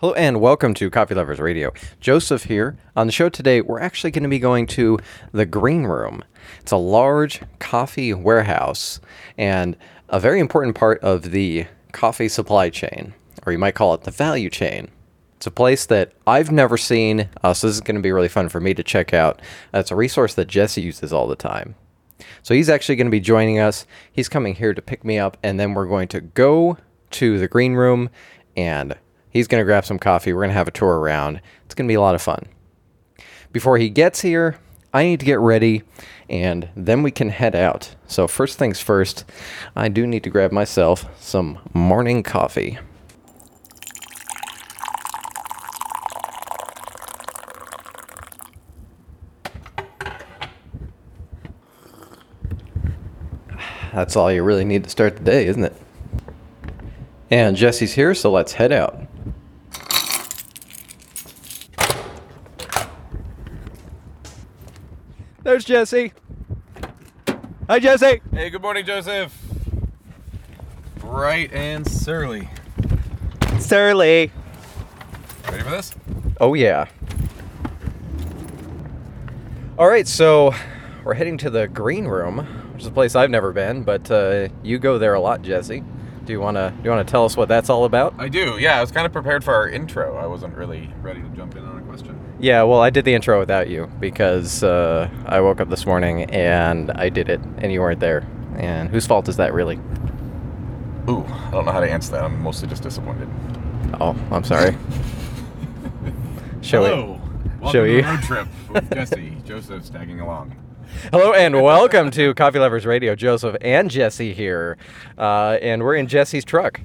Hello and welcome to Coffee Lovers Radio. Joseph here. On the show today, we're actually going to be going to the Green Room. It's a large coffee warehouse and a very important part of the coffee supply chain, or you might call it the value chain. It's a place that I've never seen, uh, so this is going to be really fun for me to check out. Uh, it's a resource that Jesse uses all the time. So he's actually going to be joining us. He's coming here to pick me up, and then we're going to go to the green room and he's going to grab some coffee. We're going to have a tour around. It's going to be a lot of fun. Before he gets here, I need to get ready and then we can head out. So, first things first, I do need to grab myself some morning coffee. That's all you really need to start the day, isn't it? And Jesse's here, so let's head out. There's Jesse. Hi, Jesse. Hey, good morning, Joseph. Bright and surly. Surly. Ready for this? Oh, yeah. All right, so we're heading to the green room, which is a place I've never been, but uh, you go there a lot, Jesse. Do you wanna do you wanna tell us what that's all about? I do. Yeah, I was kind of prepared for our intro. I wasn't really ready to jump in on a question. Yeah, well, I did the intro without you because uh, I woke up this morning and I did it, and you weren't there. And whose fault is that, really? Ooh, I don't know how to answer that. I'm mostly just disappointed. Oh, I'm sorry. Shall we? Hello. Welcome Shall to we? the road trip with Jesse. Joseph's tagging along. Hello and welcome to Coffee Lovers Radio. Joseph and Jesse here, uh, and we're in Jesse's truck.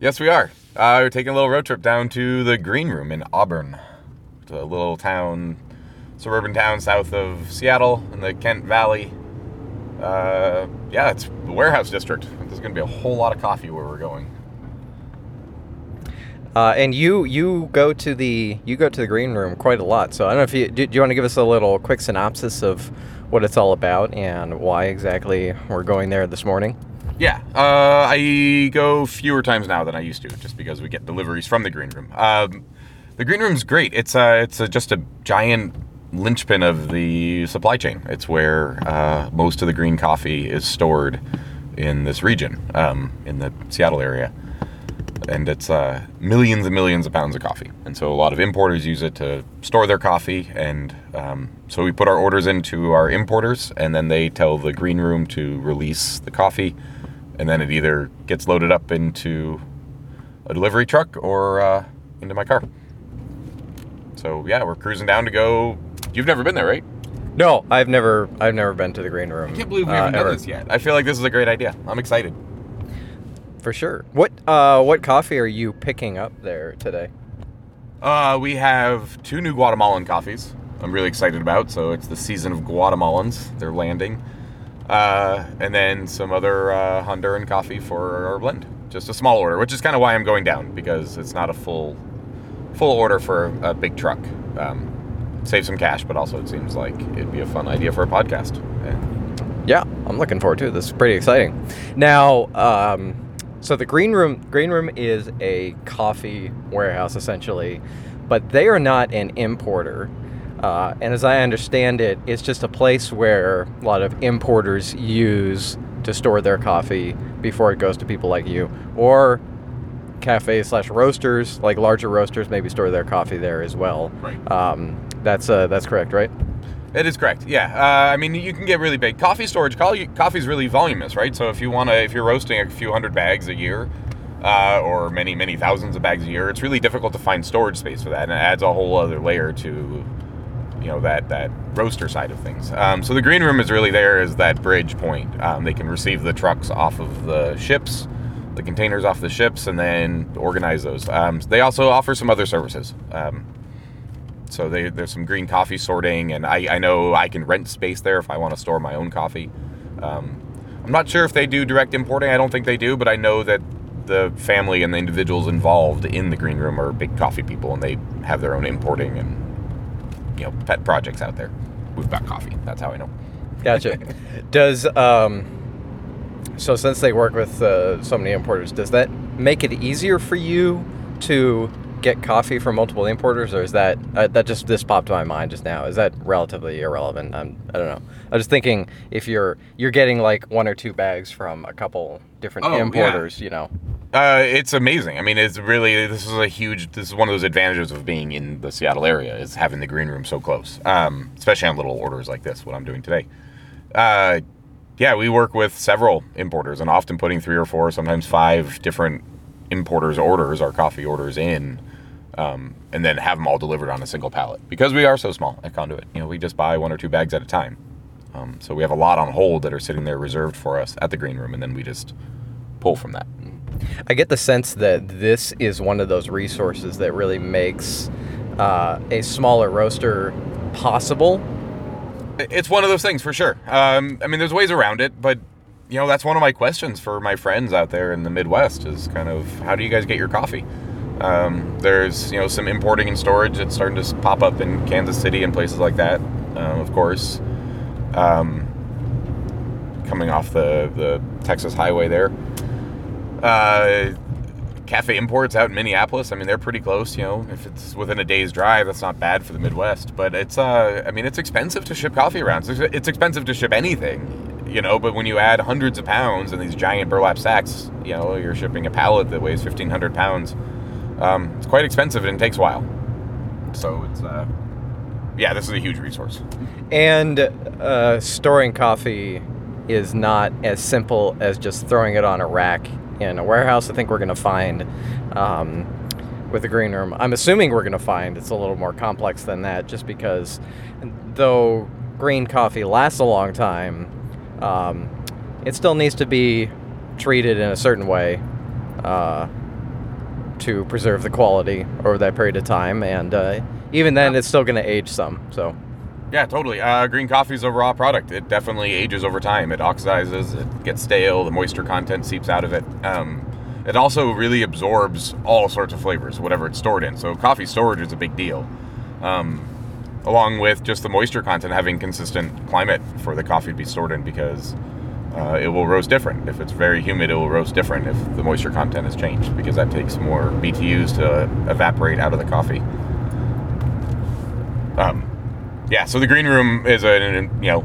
Yes, we are. Uh, we're taking a little road trip down to the Green Room in Auburn. It's a little town, suburban town south of Seattle in the Kent Valley. Uh, yeah, it's the warehouse district. There's going to be a whole lot of coffee where we're going. Uh, and you you go to the you go to the green room quite a lot. So I don't know if you do, do you want to give us a little quick synopsis of what it's all about and why exactly we're going there this morning. Yeah, uh, I go fewer times now than I used to, just because we get deliveries from the green room. Um, the green room's great. It's uh, it's a, just a giant linchpin of the supply chain. It's where uh, most of the green coffee is stored in this region, um, in the Seattle area, and it's uh, millions and millions of pounds of coffee. And so a lot of importers use it to store their coffee, and um, so we put our orders into our importers, and then they tell the green room to release the coffee and then it either gets loaded up into a delivery truck or uh, into my car. So yeah, we're cruising down to go. You've never been there, right? No, I've never I've never been to the green room. I can't believe we uh, haven't done ever. this yet. I feel like this is a great idea. I'm excited. For sure. What uh what coffee are you picking up there today? Uh, we have two new Guatemalan coffees. I'm really excited about. So it's the season of Guatemalans. They're landing, uh, and then some other uh, Honduran coffee for our blend. Just a small order, which is kind of why I'm going down because it's not a full full order for a big truck. Um, save some cash, but also it seems like it'd be a fun idea for a podcast. Yeah, I'm looking forward to it. This is pretty exciting. Now, um, so the green room green room is a coffee warehouse essentially, but they are not an importer. Uh, and as I understand it, it's just a place where a lot of importers use to store their coffee before it goes to people like you, or cafes slash roasters, like larger roasters, maybe store their coffee there as well. Right. Um, that's uh, that's correct, right? It is correct. Yeah. Uh, I mean, you can get really big. Coffee storage, coffee is really voluminous, right? So if you want to, if you're roasting a few hundred bags a year, uh, or many, many thousands of bags a year, it's really difficult to find storage space for that, and it adds a whole other layer to, you know, that that roaster side of things. Um, so the green room is really there as that bridge point. Um, they can receive the trucks off of the ships, the containers off the ships, and then organize those. Um, they also offer some other services. Um, so they, there's some green coffee sorting, and I, I know I can rent space there if I want to store my own coffee. Um, I'm not sure if they do direct importing. I don't think they do, but I know that the family and the individuals involved in the green room are big coffee people, and they have their own importing and you know pet projects out there. We've got coffee. That's how I know. Gotcha. does um, so since they work with uh, so many importers, does that make it easier for you to get coffee from multiple importers, or is that uh, that just this popped to my mind just now? Is that relatively irrelevant? I'm, I don't know. I was thinking if you're you're getting like one or two bags from a couple different Oh, yeah. importers, you know. Uh, it's amazing. I mean, it's really this is a huge. This is one of those advantages of being in the Seattle area is having the green room so close, um, especially on little orders like this. What I'm doing today. Uh, yeah, we work with several importers and often putting three or four, sometimes five different importers' orders, our coffee orders in, um, and then have them all delivered on a single pallet because we are so small at Conduit. You know, we just buy one or two bags at a time. Um, so we have a lot on hold that are sitting there reserved for us at the green room, and then we just pull from that. I get the sense that this is one of those resources that really makes uh, a smaller roaster possible. It's one of those things for sure. Um, I mean, there's ways around it, but you know, that's one of my questions for my friends out there in the Midwest is kind of how do you guys get your coffee? Um, there's you know some importing and storage that's starting to pop up in Kansas City and places like that. Um, of course, um, coming off the the Texas highway there. Uh, Cafe Imports out in Minneapolis. I mean, they're pretty close. You know, if it's within a day's drive, that's not bad for the Midwest. But it's, uh, I mean, it's expensive to ship coffee around. It's, expensive to ship anything, you know. But when you add hundreds of pounds in these giant burlap sacks, you know, you're shipping a pallet that weighs fifteen hundred pounds. Um, it's quite expensive and it takes a while. So it's, uh, yeah, this is a huge resource. And uh, storing coffee is not as simple as just throwing it on a rack in a warehouse. I think we're going to find um, with the green room. I'm assuming we're going to find it's a little more complex than that, just because though green coffee lasts a long time, um, it still needs to be treated in a certain way. Uh, to preserve the quality over that period of time, and uh, even then, it's still going to age some. So, Yeah, totally. Uh, green coffee is a raw product. It definitely ages over time. It oxidizes, it gets stale, the moisture content seeps out of it. Um, it also really absorbs all sorts of flavors, whatever it's stored in. So, coffee storage is a big deal. Um, along with just the moisture content, having consistent climate for the coffee to be stored in because uh, it will roast different. If it's very humid, it will roast different if the moisture content has changed because that takes more BTUs to evaporate out of the coffee. Um, yeah, so the green room is an you know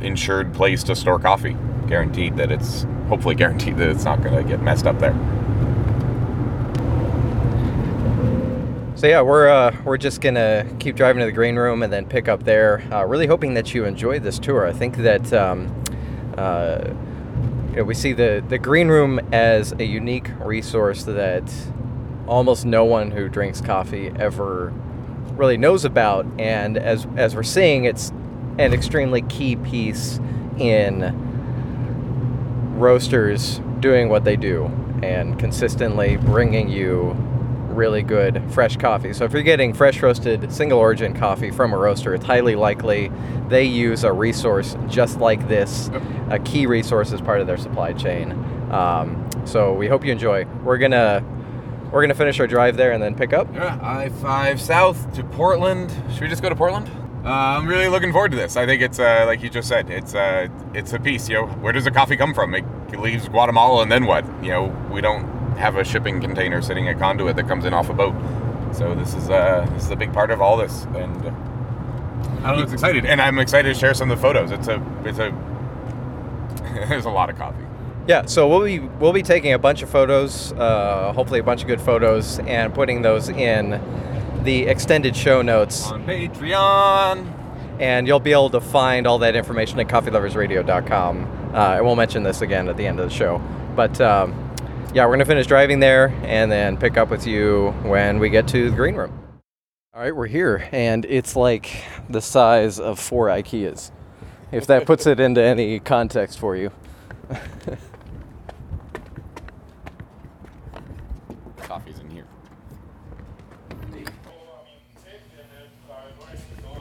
insured place to store coffee, guaranteed that it's hopefully guaranteed that it's not going to get messed up there. So yeah, we're uh, we're just gonna keep driving to the green room and then pick up there. Uh, really hoping that you enjoyed this tour. I think that um, uh, you know, we see the the green room as a unique resource that almost no one who drinks coffee ever really knows about. And as as we're seeing, it's an extremely key piece in roasters doing what they do and consistently bringing you really good fresh coffee. So if you're getting fresh roasted single origin coffee from a roaster, it's highly likely they use a resource just like this, a key resource as part of their supply chain. Um, so we hope you enjoy. We're gonna we're gonna finish our drive there and then pick up. Yeah, I five south to Portland. Should we just go to Portland? Uh, I'm really looking forward to this. I think it's uh, like you just said. It's uh, it's a piece. You know, where does the coffee come from? It leaves Guatemala, and then what? You know, we don't have a shipping container sitting at conduit that comes in off a boat. So this is uh, this is a big part of all this, and uh, I don't know, it's excited, and I'm excited to share some of the photos. It's a it's a there's a lot of coffee. Yeah, so we'll be we'll be taking a bunch of photos, uh, hopefully a bunch of good photos, and putting those in the extended show notes. on Patreon. and you'll be able to find all that information at coffeeloversradio.com. Uh, I won't mention this again at the end of the show, but um, yeah, we're gonna finish driving there and then pick up with you when we get to the green room. All right, we're here, and it's like the size of four IKEAs, if that puts it into any context for you. Coffee's in here.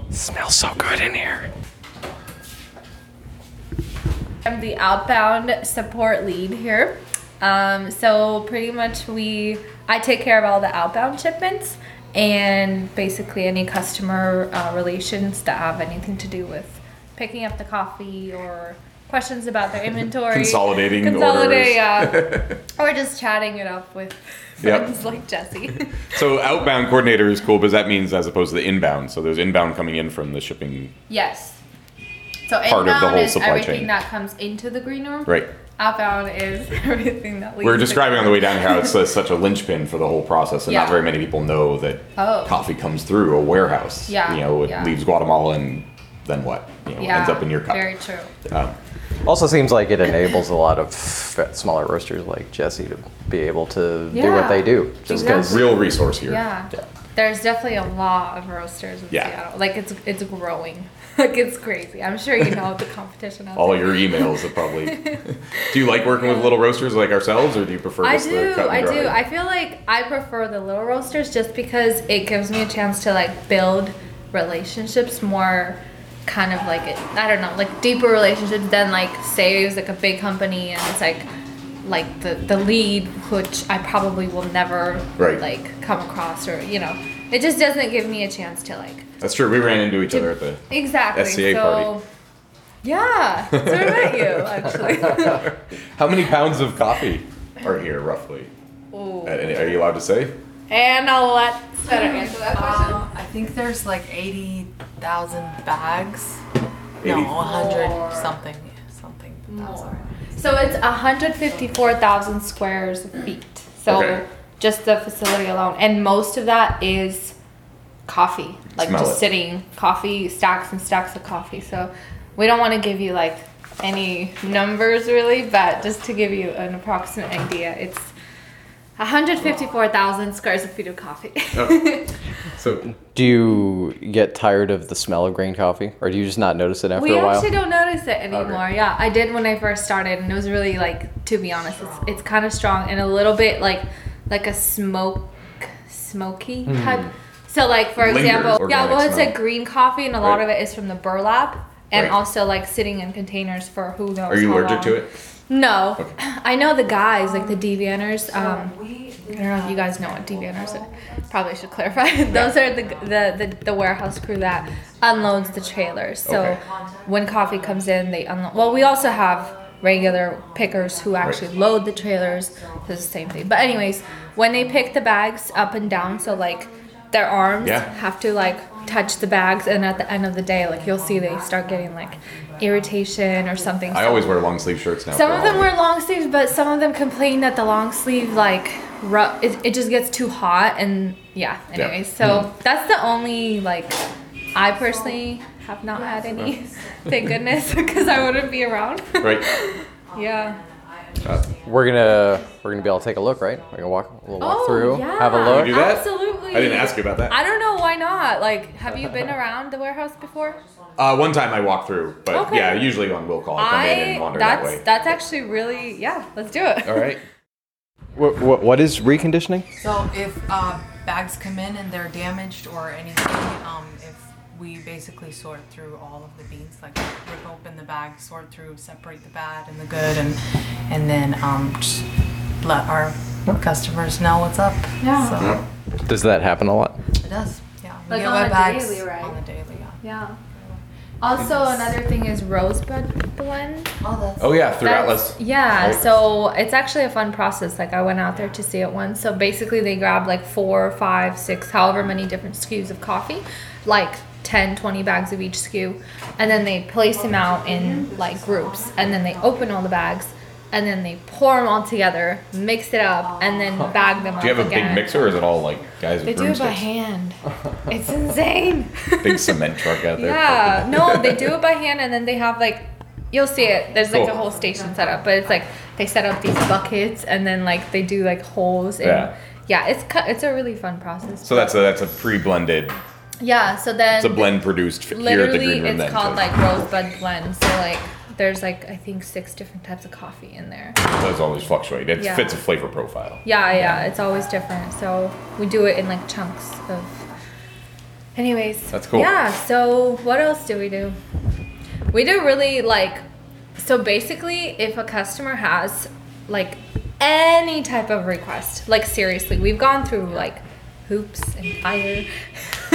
smells so good in here. I'm the outbound support lead here. Um, so pretty much we, I take care of all the outbound shipments and basically any customer uh, relations that have anything to do with picking up the coffee or questions about their inventory. Consolidating Consolidate, orders. yeah. or just chatting it up with Yep. friends like Jesse. So outbound coordinator is cool because that means as opposed to the inbound. So there's inbound coming in from the shipping. yes. So Part of the inbound whole is supply everything chain. that comes into the green room. Right. Outbound is everything that leaves. We were the describing on the way down here how it's uh, such a linchpin for the whole process, and Yeah. not very many people know that Oh. coffee comes through a warehouse. Yeah, You know, it yeah. leaves Guatemala and then what? You know, Yeah. ends up in your cup. Very true. Um, Also seems like it enables a lot of smaller roasters like Jesse to be able to do what they do. Just because Exactly. real resource here. Yeah. Yeah. There's definitely a lot of roasters in Yeah. Seattle. Like it's it's growing. like it's crazy. I'm sure you know the competition All there. your emails are probably. do you like working with little roasters like ourselves, or do you prefer I just the do, I do. I feel like I prefer the little roasters just because it gives me a chance to like build relationships more kind of like it I don't know, like deeper relationships than like say it like a big company and it's like like the the lead which I probably will never Right. like come across or you know. It just doesn't give me a chance to like That's true. We ran into each other at the. Exactly. SCA so party. Yeah. So I met you actually. How many pounds of coffee are here roughly? Ooh. Are you allowed to say? And I'll let Better answer that question. Uh, I think there's like 80,000 bags. 80 No, 100 something. Something. thousand. So it's 154,000 squares feet. So Okay. just the facility alone, and most of that is coffee, like Smell just it. sitting coffee stacks and stacks of coffee. So we don't want to give you like any numbers really, but just to give you an approximate idea, it's 154,000 squares feet of coffee. Oh. So Do you get tired of the smell of green coffee, or do you just not notice it after we a while? I actually don't notice it anymore. Yeah, I did when I first started, and it was really like, to be honest, it's it's kind of strong and a little bit like like a smoke, smoky hmm. type. So like for Lingers, example, yeah, well, it's smell. like green coffee, and a lot Right. of it is from the burlap, and Right. also like sitting in containers for who knows. are you how allergic to it? No, Okay. I know the guys like the devanners. Um, I don't know if you guys know what devanners are. Probably should clarify. Those are the, the, the, the warehouse crew that unloads the trailers. So Okay. when coffee comes in, they unload. Well, we also have regular pickers who actually load the trailers. It's the same thing. But anyways, when they pick the bags up and down, so like their arms Yeah. have to like touch the bags, and at the end of the day, like you'll see they start getting like irritation or something. I So- always wear long sleeve shirts now. some of them wear long sleeves, but some of them complain that the long sleeve like ru- it, it just gets too hot and yeah. Yeah. Anyways, so hmm. that's the only like I personally have not had any. Thank goodness, because I wouldn't be around. Right. yeah. Uh, We're gonna we're gonna be able to take a look, right? We're gonna walk a little walk Oh, through, yeah. have a Can we look. do that? Absolutely. I didn't ask you about that. I don't know why not. Like, have you been around the warehouse before? Uh, one time I walked through, but Okay. yeah, usually on will call, I come in and I wander that that's way. that's actually really yeah. Let's do it. All right. What, what, what is reconditioning? so if uh, bags come in and they're damaged or anything, um, if we basically sort through all of the beans, like rip open the bag, sort through, separate the bad and the good, and and then um, just let our customers know what's up. Yeah. So Does that happen a lot? it does. Yeah. We Like get on wet a bags daily, right? On the daily, yeah. Yeah. Also, another thing is rosebud blend. Oh, that's. Oh yeah, through That's- Atlas. Yeah, Right. so it's actually a fun process. Like I went out there to see it once. So basically, they grab like four, five, six, however many different SKUs of coffee, like 10, 20 bags of each SKU and then they place them out in like groups, and then they open all the bags, and then they pour them all together, mix it up, and then bag them. Up. Do you have a big mixer, or is it all like guys They with do it by broomsticks? hand. It's insane. Big cement truck out there. Yeah, no, they do it by hand, and then they have like, you'll see it. There's like Cool. a whole station set up, but it's like they set up these buckets, and then like they do like holes. And, Yeah. yeah. it's cu- it's a really fun process. So that's a that's a pre-blended. Yeah. So then It's a blend produced here at the green room. it's then, called like rosebud blend. So like, there's like I think six different types of coffee in there. those always fluctuate. It Yeah. fits a flavor profile. Yeah, yeah, it's always different. So we do it in like chunks of. Anyways. That's cool. Yeah. So what else do we do? We do really like. So basically, if a customer has like any type of request, like seriously, we've gone through like hoops and fire.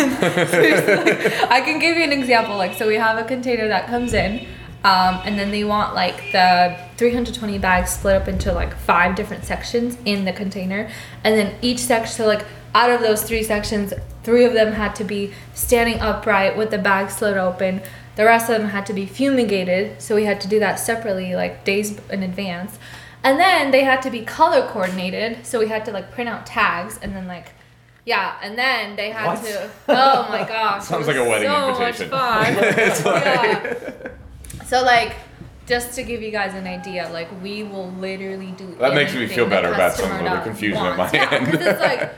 Seriously, I can give you an example. Like, so we have a container that comes in, Um, and then they want like the 320 bags split up into like five different sections in the container. And then each section, so like out of those three sections, three of them had to be standing upright with the bag slit open. The rest of them had to be fumigated. So we had to do that separately, like days in advance. And then they had to be color coordinated. So we had to like print out tags and then like, yeah, and then they had What? to. Oh my gosh! Sounds like a was wedding so invitation. Much fun. yeah. So like, just to give you guys an idea, like we will literally do. That makes me feel better about some of the does- confusion at my yeah, end. 'cause it's like,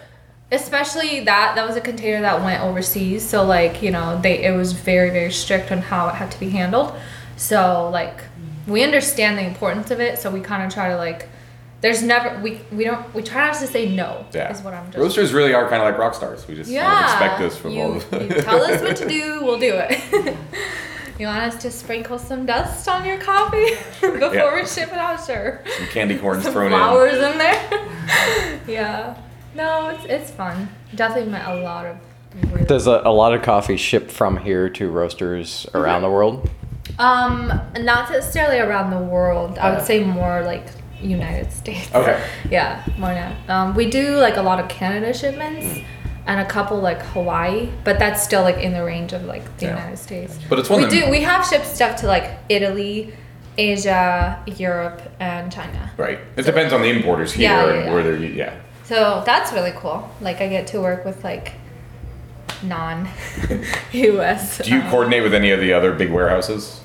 especially that that was a container that went overseas, so like you know they it was very very strict on how it had to be handled. So like, we understand the importance of it, so we kind of try to like. There's never we we don't we try not to say no. Yeah. Is what I'm just. Roasters really are kind of like rock stars. We just kind of expect this from you, all of you tell us what to do, we'll do it. you want us to sprinkle some dust on your coffee before Yeah. we ship it out? Sure. Some candy corns Some thrown flowers in there. yeah. No, it's it's fun. Definitely met a lot of. Really Does a, a lot of coffee ship from here to roasters around the world? um, not necessarily around the world. I would say more like United States. Okay. Yeah, more now. Um, we do like a lot of Canada shipments Hmm. and a couple like Hawaii, but that's still like in the range of like the Yeah. United States. But it's one we do. We have shipped stuff to like Italy, Asia, Europe, and China. Right. It depends on the importers here Yeah, yeah, and where they're. Yeah. So that's really cool. Like I get to work with like non-U.S. Do you um, coordinate with any of the other big warehouses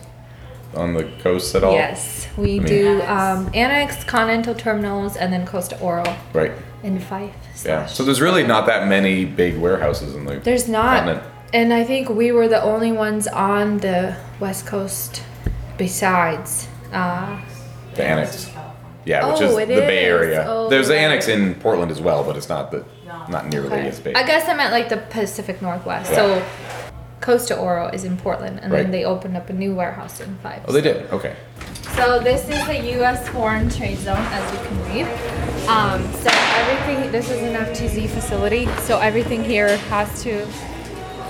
on the coast at all? Yes, we I mean- do Annex. um, Annex, Continental Terminals, and then Costa Oro Right. in Fife. Yeah. So there's really not that many big warehouses in the. There's not. continent. And I think we were the only ones on the West Coast besides. Uh, The annex. Yeah, which Oh, is it the Bay is. Area. Oh, There's the right. annex in Portland as well, but it's not the not nearly okay. as big. I guess I meant like the Pacific Northwest. Yeah. So Costa Oro is in Portland, and Right. then they opened up a new warehouse in Fife. Oh, they did. Okay. So this is the U.S. Foreign Trade Zone, as you can read. Um, so everything, this is an FTZ facility, so everything here has to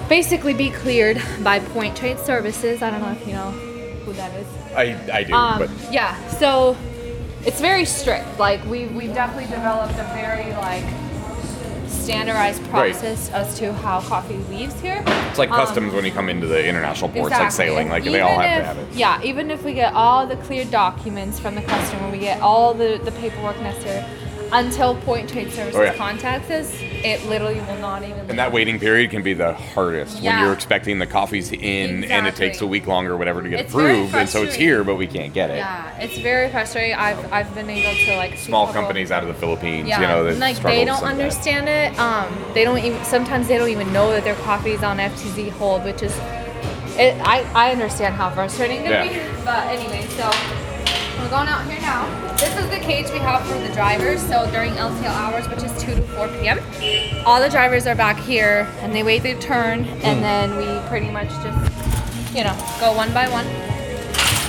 basically be cleared by Point Trade Services. I don't know if you know who that is. I I do, Um, but yeah, so it's very strict. Like we we've definitely developed a very like standardized Right. process as to how coffee leaves here. it's like um, customs when you come into the international ports, like sailing. Like they all even have to have it. Yeah, even if we get all the clear documents from the customer, we get all the, the paperwork necessary, until Point Trade Services Oh, yeah. contacts us, it literally will not even. And that waiting period can be the hardest when you're expecting the coffees in and it takes a week longer or whatever to get It's approved. And so it's here, but we can't get it. Yeah, it's very frustrating. I've I've been able to like Small companies out of the Philippines, Yeah, you know, that like they don't that. understand it. Um, they don't even sometimes they don't even know that their coffee is on FTZ hold, which is, it. I I understand how frustrating it Yeah. can be. But anyway, so we're going out here now. This is the cage we have for the drivers. So during LTL hours, which is two to four p.m., all the drivers are back here and they wait their turn, Hmm. and then we pretty much just, you know, go one by one.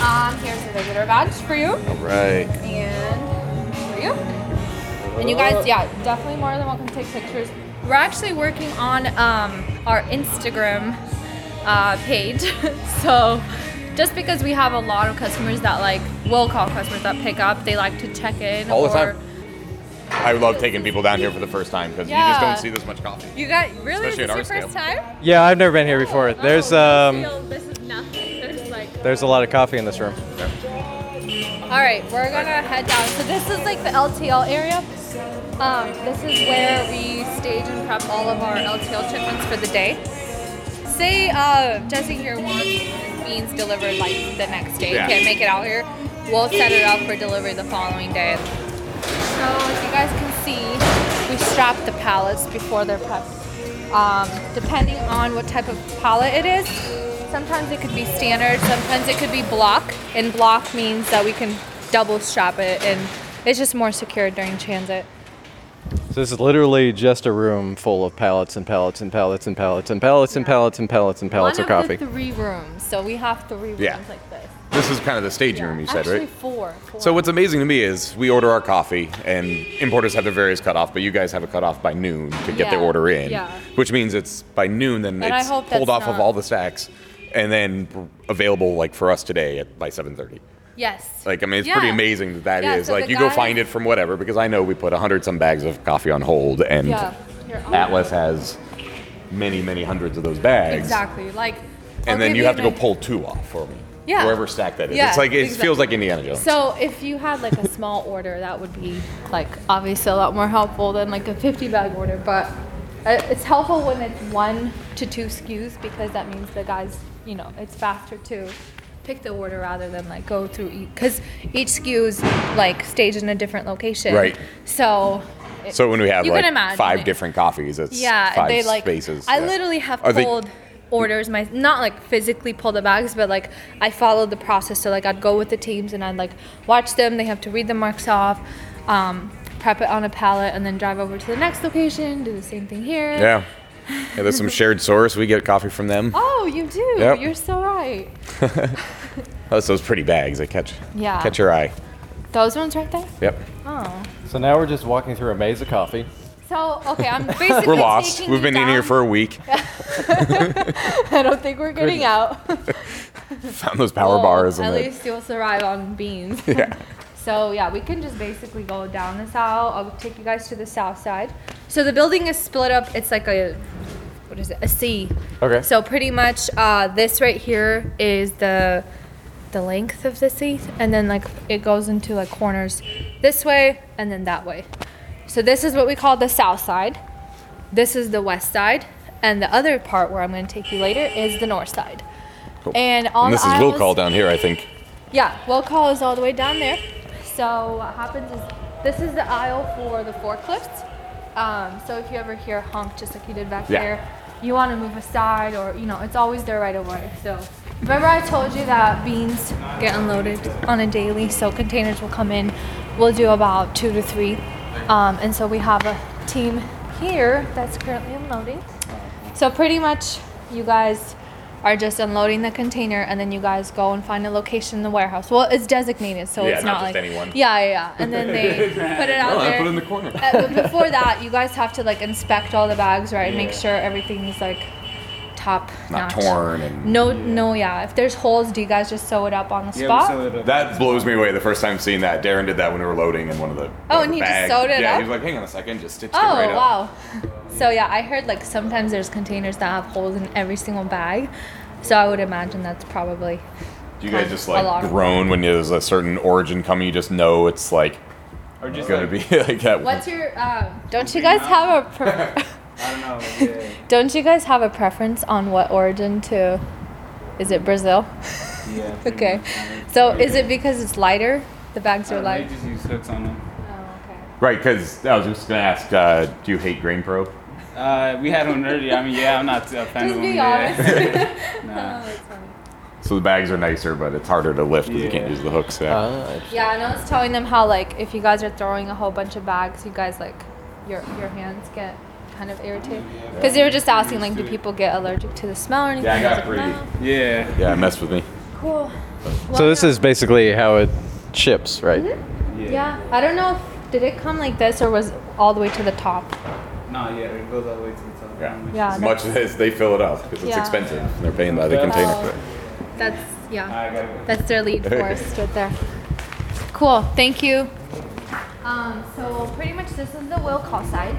Um, here's a visitor badge for you All right. and for you. And you guys, yeah, definitely more than welcome to take pictures. We're actually working on um, our Instagram uh, page, so just because we have a lot of customers that like will call customers that pick up, they like to check in All the or time. I love taking people down here for the first time because you just don't see this much coffee. You got really Especially this is your first scale. time? Yeah, I've never been here before. There's Oh, um, this is. There's like there's a lot of coffee in this room. All right, we're gonna head down. So this is like the LTL area. Um, this is where we stage and prep all of our LTL shipments for the day. Say uh, Jesse here wants his beans delivered like the next day. Yeah. Can't make it out here. We'll set it up for delivery the following day. So as you guys can see, we strap the pallets before they're prepped. Um, depending on what type of pallet it is, sometimes it could be standard, sometimes it could be block. And block means that we can double strap it, and it's just more secure during transit. So this is literally just a room full of pallets and pallets and pallets and pallets and pallets and pallets and pallets and pallets One of coffee. the three rooms, so we have three rooms Yeah. like this. This is kind of the staging room you said, Actually, right? four. four. So what's amazing to me is we order our coffee and importers have their various cutoff, but you guys have a cutoff by noon to get the Yeah, order in, yeah. which means it's by noon then And I it's hope pulled that's off of not- all the stacks and then available like for us today at by 7:30. Yes. Like I mean, it's pretty amazing that that is Yeah, so like you go find it from whatever because I know we put hundred some bags of coffee on hold and Yeah. Here, Atlas has many many hundreds of those bags. Exactly. Like. I'll And then give you have to go pull two off for me. Yeah. Wherever stack that is. Yeah, it's like it exactly. feels like Indiana Jones. So if you had like a small order, that would be like obviously a lot more helpful than like a 50 bag order. But uh, it's helpful when it's one to two SKUs because that means the guys, you know, it's faster to pick the order rather than like go through each because each SKU is like staged in a different location. Right. So. it- So when we have you like imagine five it. different coffees, it's Yeah, five they like. spaces. I yeah. literally have Are they- pulled orders my not like physically pull the bags, but like I followed the process. So like I'd go with the teams and I'd like watch them. They have to read the marks off, um, prep it on a pallet, and then drive over to the next location. Do the same thing here. Yeah. Yeah. There's some shared source. We get coffee from them. Oh, you do. Yep. You're so right. Oh, That's those pretty bags. They catch Yeah. catch your eye. Those ones right there. Yep. Oh. So now we're just walking through a maze of coffee. So okay, I'm basically. We're lost. We've you been in here for a week. I don't think we're getting out. Found those power Well, bars. At least you'll survive on beans. yeah. So yeah, we can just basically go down this aisle. I'll take you guys to the south side. So the building is split up. It's like a what is it? A C. Okay. So pretty much uh, this right here is the the length of the C, and then like it goes into like corners this way and then that way. So this is what we call the south side. This is the west side, and the other part where I'm going to take you later is the north side. Cool. And all And this the is will call down here, I think. yeah, will call is all the way down there. So what happens is this is the aisle for the forklifts. Um, so if you ever hear honk, just like you did back Yeah. there, you want to move aside, or you know, it's always there right away. So remember I told you that beans get unloaded on a daily, so containers will come in. We'll do about two to three, um, and so we have a team here that's currently unloading. So pretty much, you guys are just unloading the container, and then you guys go and find a location in the warehouse. Well, it's designated, so Yeah, it's not not, just like anyone. Yeah, yeah, yeah. And then they put it out Oh, I there. put it in the corner. Uh, but before that, you guys have to like inspect all the bags, right? Make sure everything's like top Not notch. torn and No, no, yeah. If there's holes, do you guys just sew it up on the Yeah, we spot? sew it up. That blows me away the first time seeing that. Darren did that when we were loading in one of the. oh and the he just sewed it yeah, up? he was like, hang on a second, just stitched Oh it right up. Oh wow. So yeah, I heard like sometimes there's containers that have holes in every single bag. So I would imagine that's probably Do you guys Kind just of like alarm. groan when there's a certain origin coming? You just know it's like Or just gonna like, be like that. What's your um, don't you guys have a pre- I don't know. Yeah. Don't you guys have a preference on what origin to is it Brazil? yeah Okay. much. So is it because it's lighter? The bags are don't light. you just use hooks on them. Oh, okay. Right, because I was just gonna ask, uh, do you hate Grain Pro? Uh, we had one earlier. I mean, yeah, I'm not a fan Just of them. be honest. nah. Oh, that's. So the bags are nicer, but it's harder to lift because you can't use the hooks. Yeah. Uh, Yeah, and I was telling them how like if you guys are throwing a whole bunch of bags, you guys like your your hands get kind of irritated. Because they were just asking like, do people get allergic to the smell or anything? Yeah, I got was like, pretty- "No." Yeah. yeah, it messed with me. Cool. so this is basically how it ships, right? Mm-hmm. Yeah. Yeah, I don't know if did it come like this or was all the way to the top. No, yeah, it goes all the way to the top. Yeah. Yeah, As much as they fill it up because it's Yeah. expensive. They're paying by the container. Oh, that's yeah. Go. That's their lead force right there. Cool. Thank you. Um, so pretty much this is the will call side.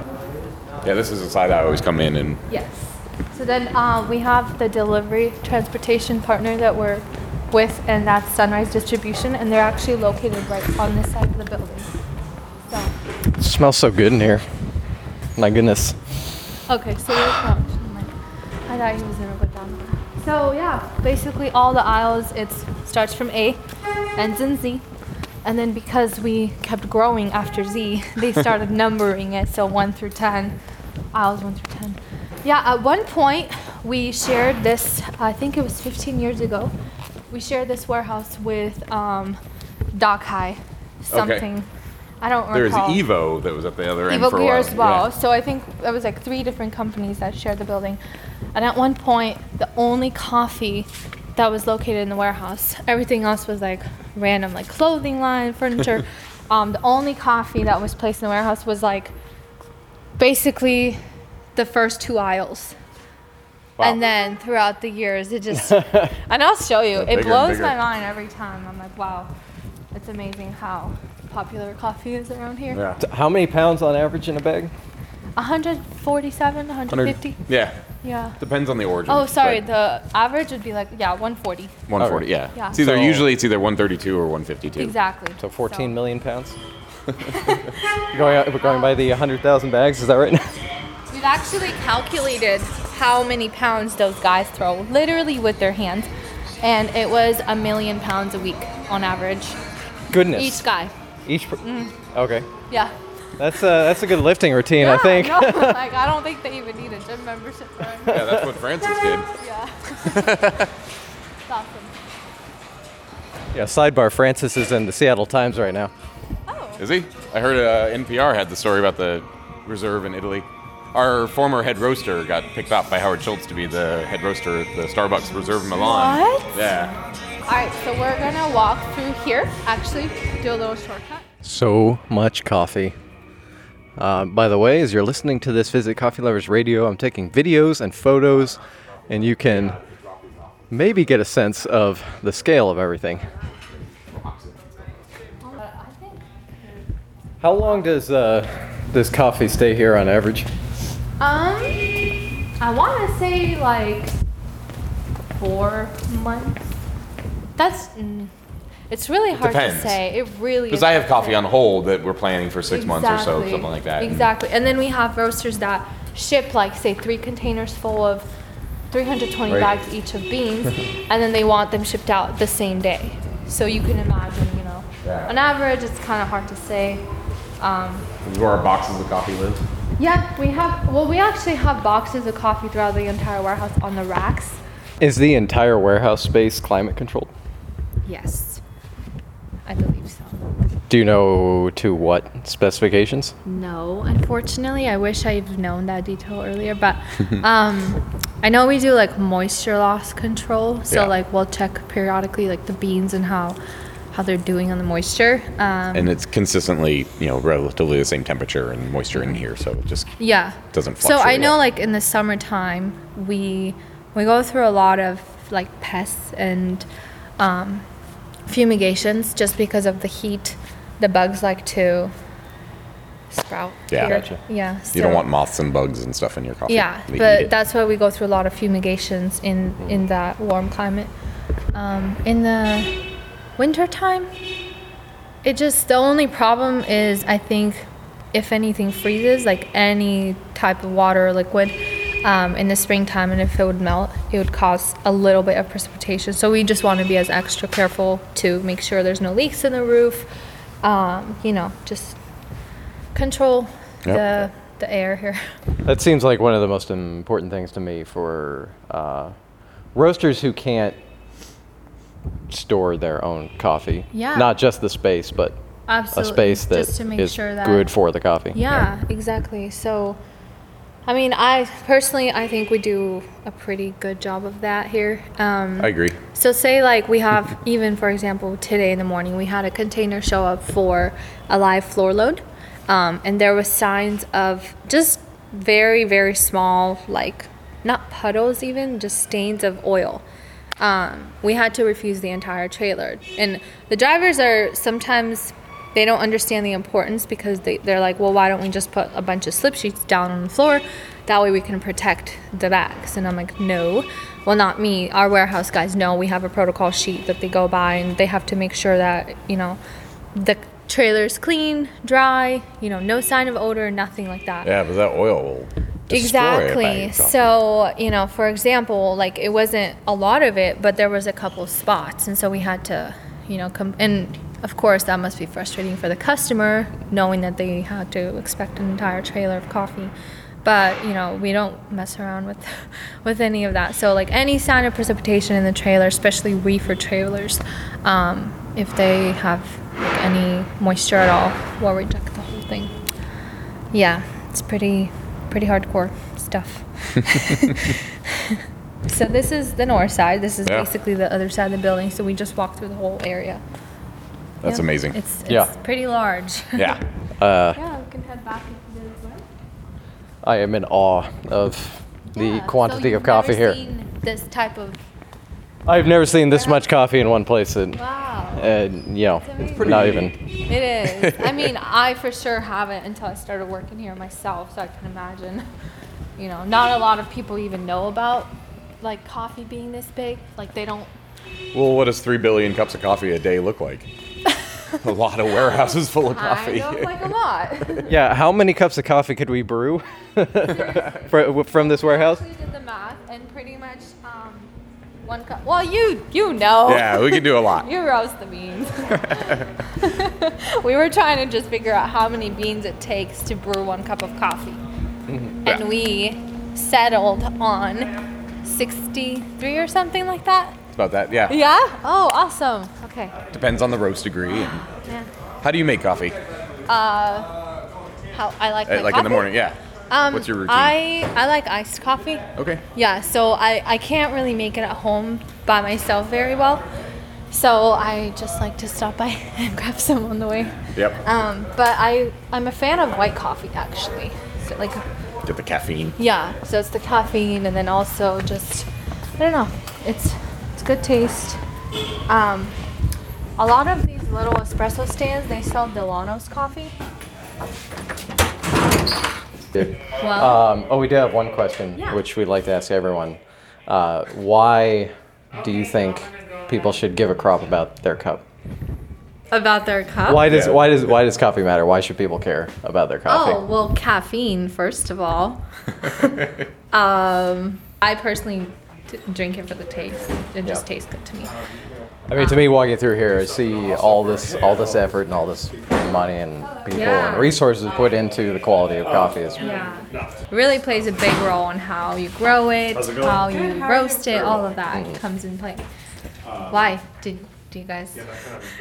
Yeah, this is the side I always come in and Yes. So then uh, we have the delivery transportation partner that we're with, and that's Sunrise Distribution, and they're actually located right on this side of the building. So, It smells so good in here. My goodness. okay, so there's oh, never. I thought he was gonna go down. So yeah, basically all the aisles it starts from A, ends in Z, and then because we kept growing after Z, they started numbering it. So one through ten, aisles one through ten. Yeah, at one point we shared this. I think it was 15 years ago. We shared this warehouse with um, Doc High, something. I don't remember. there's recall. Evo that was at the other end Evo for a Gear as well. Yeah. So I think it was like three different companies that shared the building. And at one point, the only coffee that was located in the warehouse, everything else was like random, like clothing line, furniture. um, the only coffee that was placed in the warehouse was like basically the first two aisles. And then throughout the years, it just, and I'll show you. Yeah, it blows my mind every time. I'm like, wow, it's amazing how popular coffee is around here. Yeah. How many pounds on average in a bag? 147, 150. Yeah. Yeah. Depends on the origin. Oh, sorry. but The average would be like, yeah, 140. 140. Yeah. Yeah. It's either So- usually it's either 132 or 152. Exactly. So 14 million pounds. going out, we're going by the 100,000 bags. Is that right? Now? We've actually calculated how many pounds those guys throw, literally with their hands, and it was a million pounds a week on average. Goodness. Each guy. Each. Per- Okay. Yeah. That's uh, that's a good lifting routine, I think. No, like I don't think they even need a gym membership for it. Yeah, that's what Francis did. Yeah. It's awesome. yeah. Sidebar: Francis is in the Seattle Times right now. Is he? I heard uh, NPR had the story about the reserve in Italy. Our former head roaster got picked up by Howard Schultz to be the head roaster at the Starbucks Reserve in Milan. What? Yeah. All right, so we're gonna walk through here. Actually, do a little shortcut. So much coffee. Uh, by the way, as you're listening to this Visit Coffee Lovers Radio, I'm taking videos and photos, and you can maybe get a sense of the scale of everything. How long does uh, does coffee stay here on average? Um, I want to say like four months. That's. Mm, it's really hard depends. to say. It really. Because I have coffee on hold that we're planning for six months or so, Exactly. something like that. And Exactly. And then we have roasters that ship like say three containers full of 320 Right. bags each of beans, and then they want them shipped out the same day. So you can imagine, you know, Yeah. on average, it's kind of hard to say. Um, This is where our boxes of coffee live. yeah, we have. Well, we actually have boxes of coffee throughout the entire warehouse on the racks. Is the entire warehouse space climate controlled? Yes, I believe so. Do you know to what specifications? No, unfortunately, I wish I'd known that detail earlier. But um, I know we do like moisture loss control, so Yeah. like we'll check periodically like the beans and how how they're doing on the moisture. Um, And it's consistently, you know, relatively the same temperature and moisture in here, so it just yeah, doesn't fluctuate. So I fluctuate. know like in the summertime we we go through a lot of like pests and um, fumigations just because of the heat. The bugs like to sprout. Yeah. here. Gotcha. Yeah. you don't want moths and bugs and stuff in your coffee. Yeah, They but that's why we go through a lot of fumigations in in that warm climate. Um, in the winter time, it just the only problem is I think if anything freezes, like any type of water or liquid. Um, in the springtime, and if it would melt, it would cause a little bit of precipitation. So we just want to be as extra careful to make sure there's no leaks in the roof. Um, you know, just control Yep. the the air here. That seems like one of the most important things to me for uh, roasters who can't store their own coffee. Yeah. Not just the space, but Absolutely. a space that just to make is sure that good for the coffee. Yeah, exactly. So, I mean, I personally, I think we do a pretty good job of that here. Um, I agree. so, say like we have, even for example, today in the morning, we had a container show up for a live floor load, um, and there was signs of just very, very small, like not puddles, even just stains of oil. Um, we had to refuse the entire trailer, and the drivers are sometimes they don't understand the importance because they, they're like, well, why don't we just put a bunch of slip sheets down on the floor? That way we can protect the bags. And I'm like, no. Well, not me. Our warehouse guys know we have a protocol sheet that they go by and they have to make sure that, you know, the trailer's clean, dry, you know, no sign of odor, nothing like that. Yeah, but that oil will Exactly. So, you know, for example, like it wasn't a lot of it, but there was a couple spots. And so we had to, you know, come and of course that must be frustrating for the customer knowing that they had to expect an entire trailer of coffee. But, you know, we don't mess around with with any of that. So like any sign of precipitation in the trailer, especially reefer trailers, um, if they have like, any moisture at all, we'll reject the whole thing. Yeah, it's pretty pretty hardcore stuff. so this is the north side. This is Yeah. basically the other side of the building. So we just walked through the whole area. That's Yeah. amazing. It's, it's Yeah. pretty large. yeah. Uh, yeah, we can head back into the way. I am in awe of the Yeah, so quantity you've of coffee never here. seen This type of I've never seen this much coffee in one place. And, wow. uh, you know, amazing. not even. It is. I mean, I for sure haven't until I started working here myself, so I can imagine. You know, not a lot of people even know about like coffee being this big. Like they don't. Well, what does three billion cups of coffee a day look like? a lot of warehouses full of coffee. Kind of like a lot. Yeah, how many cups of coffee could we brew Fr- from this warehouse? We did the math, and pretty much um, one cup. Well, you you know. yeah, we can do a lot. You roast the beans. we were trying to just figure out how many beans it takes to brew one cup of coffee. Mm-hmm. Yeah. And we settled on 63 or something like that. About that, yeah. Yeah? Oh, awesome. Okay. Depends on the roast degree. And Yeah. how do you make coffee? Uh, how I like Uh, like in the morning, yeah. Um, What's your routine? I I like iced coffee. Okay. Yeah, so I, I can't really make it at home by myself very well. So I just like to stop by and grab some on the way. Yep. Um, but I I'm a fan of white coffee actually. So like Get the caffeine. yeah, so it's the caffeine and then also just I don't know. It's it's good taste. Um, a lot of these little espresso stands they sell Dillanos coffee. Well, Um, oh, we do have one question, Yeah. which we'd like to ask everyone. Uh, why do you think people should give a crop about their cup? about their cup. Why does Yeah. why does why does coffee matter? Why should people care about their coffee? Oh well, caffeine first of all. um, I personally t- drink it for the taste. It just Yeah. tastes good to me. I mean, to me, walking through here, I see all this all this effort and all this money and people Yeah. and resources put into the quality of coffee. It's, Yeah, really plays a big role in how you grow it, how you roast it. All of that mm-hmm. comes in play. Um, why did do you guys?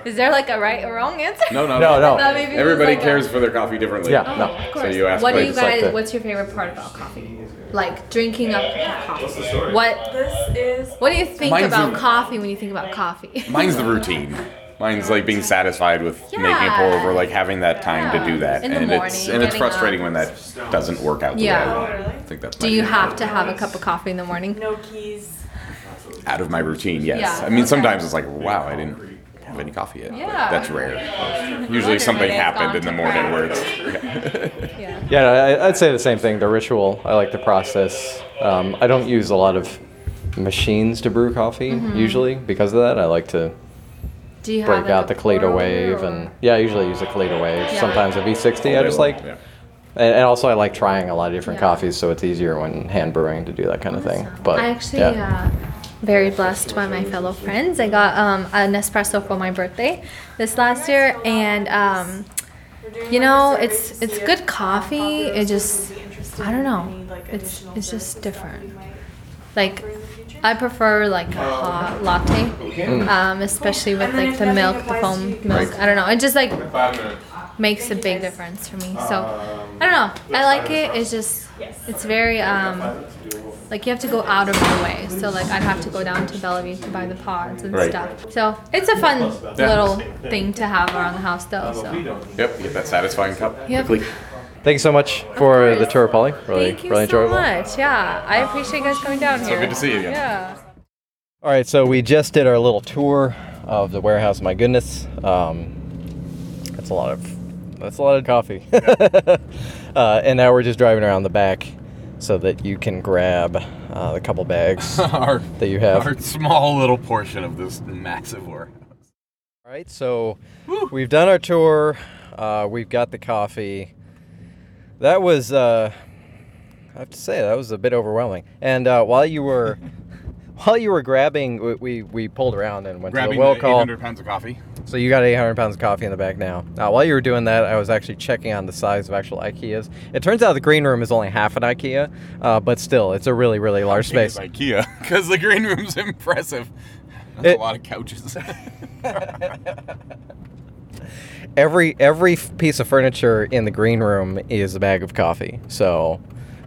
Is there like a right or wrong answer? No, no, No, no. That maybe was Everybody like a- cares for their coffee differently. Yeah, Oh, no. of So course. you ask what do you just like guys? what's your favorite part about coffee? Like drinking a cup of coffee. What This is What do you think Mine's about the- coffee when you think about coffee? Mine's the routine. Mine's like being satisfied with making a pour over, like having that time to do that, In the and it's morning, and it's getting frustrating up. when that doesn't work out. the Yeah. way I Oh, want. I think that's. Do my you favorite have to have a cup of coffee in the morning? no keys. out of my routine? Yes. Yeah, I mean, okay. sometimes it's like, wow, I didn't have any coffee yet. but Yeah. That's rare. Usually something happened in the morning crap. where it's. Yeah. Yeah, no, I, I'd say the same thing. The ritual. I like the process. Um, I don't use a lot of machines to brew coffee Mm-hmm. usually because of that. I like to Do you break like, out the Kalita Wave, or- and yeah, I usually use a Kalita Wave. Yeah. Sometimes a V60. I just like, Yeah. and, and also I like trying a lot of different Yeah. coffees, so it's easier when hand brewing to do that kind of thing. But I actually yeah. uh, very blessed by my fellow friends. I got um, a Nespresso for my birthday this last year, and um, you know, it's it's good coffee. It just I don't know. It's it's just different. Like I prefer like a hot latte, um, especially with like the milk, the foam milk. I don't know. It just like makes a big difference for me. So I don't know. I like it. It's just it's very um like you have to go out of your way. So like I'd have to go down to Bellevue to buy the pods and Right. stuff. So it's a fun little thing to have around the house though. So Yep. You get that satisfying cup Yep. quickly. Thank you so much for the tour, Polly. Really, thank you really so enjoyable. much. Yeah, I appreciate you guys coming down here. So good to see you again. Yeah. All right, so we just did our little tour of the warehouse. My goodness, um, that's a lot of that's a lot of coffee. uh, and now we're just driving around the back so that you can grab uh, the couple bags our, that you have. our small little portion of this massive warehouse. All right, so we've done our tour. Uh, we've got the coffee. That was, uh, I have to say, that was a bit overwhelming. And uh, while you were, while you were grabbing, we, we, we pulled around and went Grabbing to the will the call. 800 pounds of coffee. So you got 800 pounds of coffee in the back now. Now, while you were doing that, I was actually checking on the size of actual IKEAs. It turns out the green room is only half an IKEA, uh, but still, it's a really, really large space. It's IKEA because the green room's impressive. That's It- a lot of couches. Every every piece of furniture in the green room is a bag of coffee. So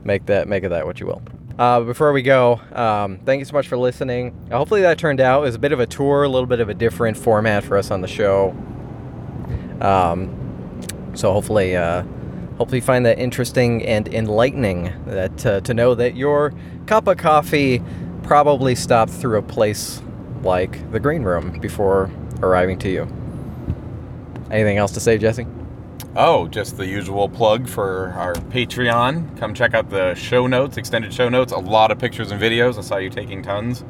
make that make of that what you will. Uh, before we go, um, thank you so much for listening. Hopefully that turned out. It was a bit of a tour, a little bit of a different format for us on the show. Um, so hopefully, uh, Hopefully, you find that interesting and enlightening. That uh, to know that your cup of coffee probably stopped through a place like the green room before arriving to you. Anything else to say, Jesse? Oh, just the usual plug for our Patreon. Come check out the show notes, extended show notes. A lot of pictures and videos. I saw you taking tons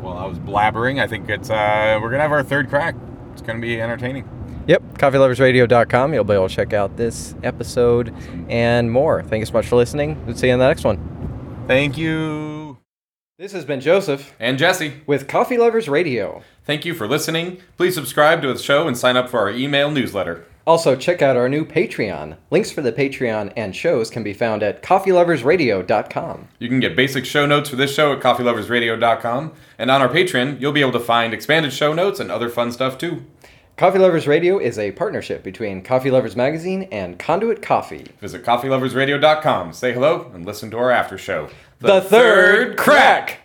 while I was blabbering. I think it's uh, we're gonna have our third crack. It's gonna be entertaining. Yep, coffeeloversradio.com. You'll be able to check out this episode and more. Thank you so much for listening. We'll see you in the next one. Thank you. This has been Joseph And Jesse, with Coffee Lovers Radio. thank you for listening. Please subscribe to the show and sign up for our email newsletter. Also, check out our new Patreon. Links for the Patreon and shows can be found at coffeeloversradio.com. You can get basic show notes for this show at coffeeloversradio.com. And on our Patreon, you'll be able to find expanded show notes and other fun stuff too. Coffee Lovers Radio is a partnership between Coffee Lovers Magazine and Conduit Coffee. Visit coffeeloversradio.com, say hello, and listen to our after show. The Third Crack!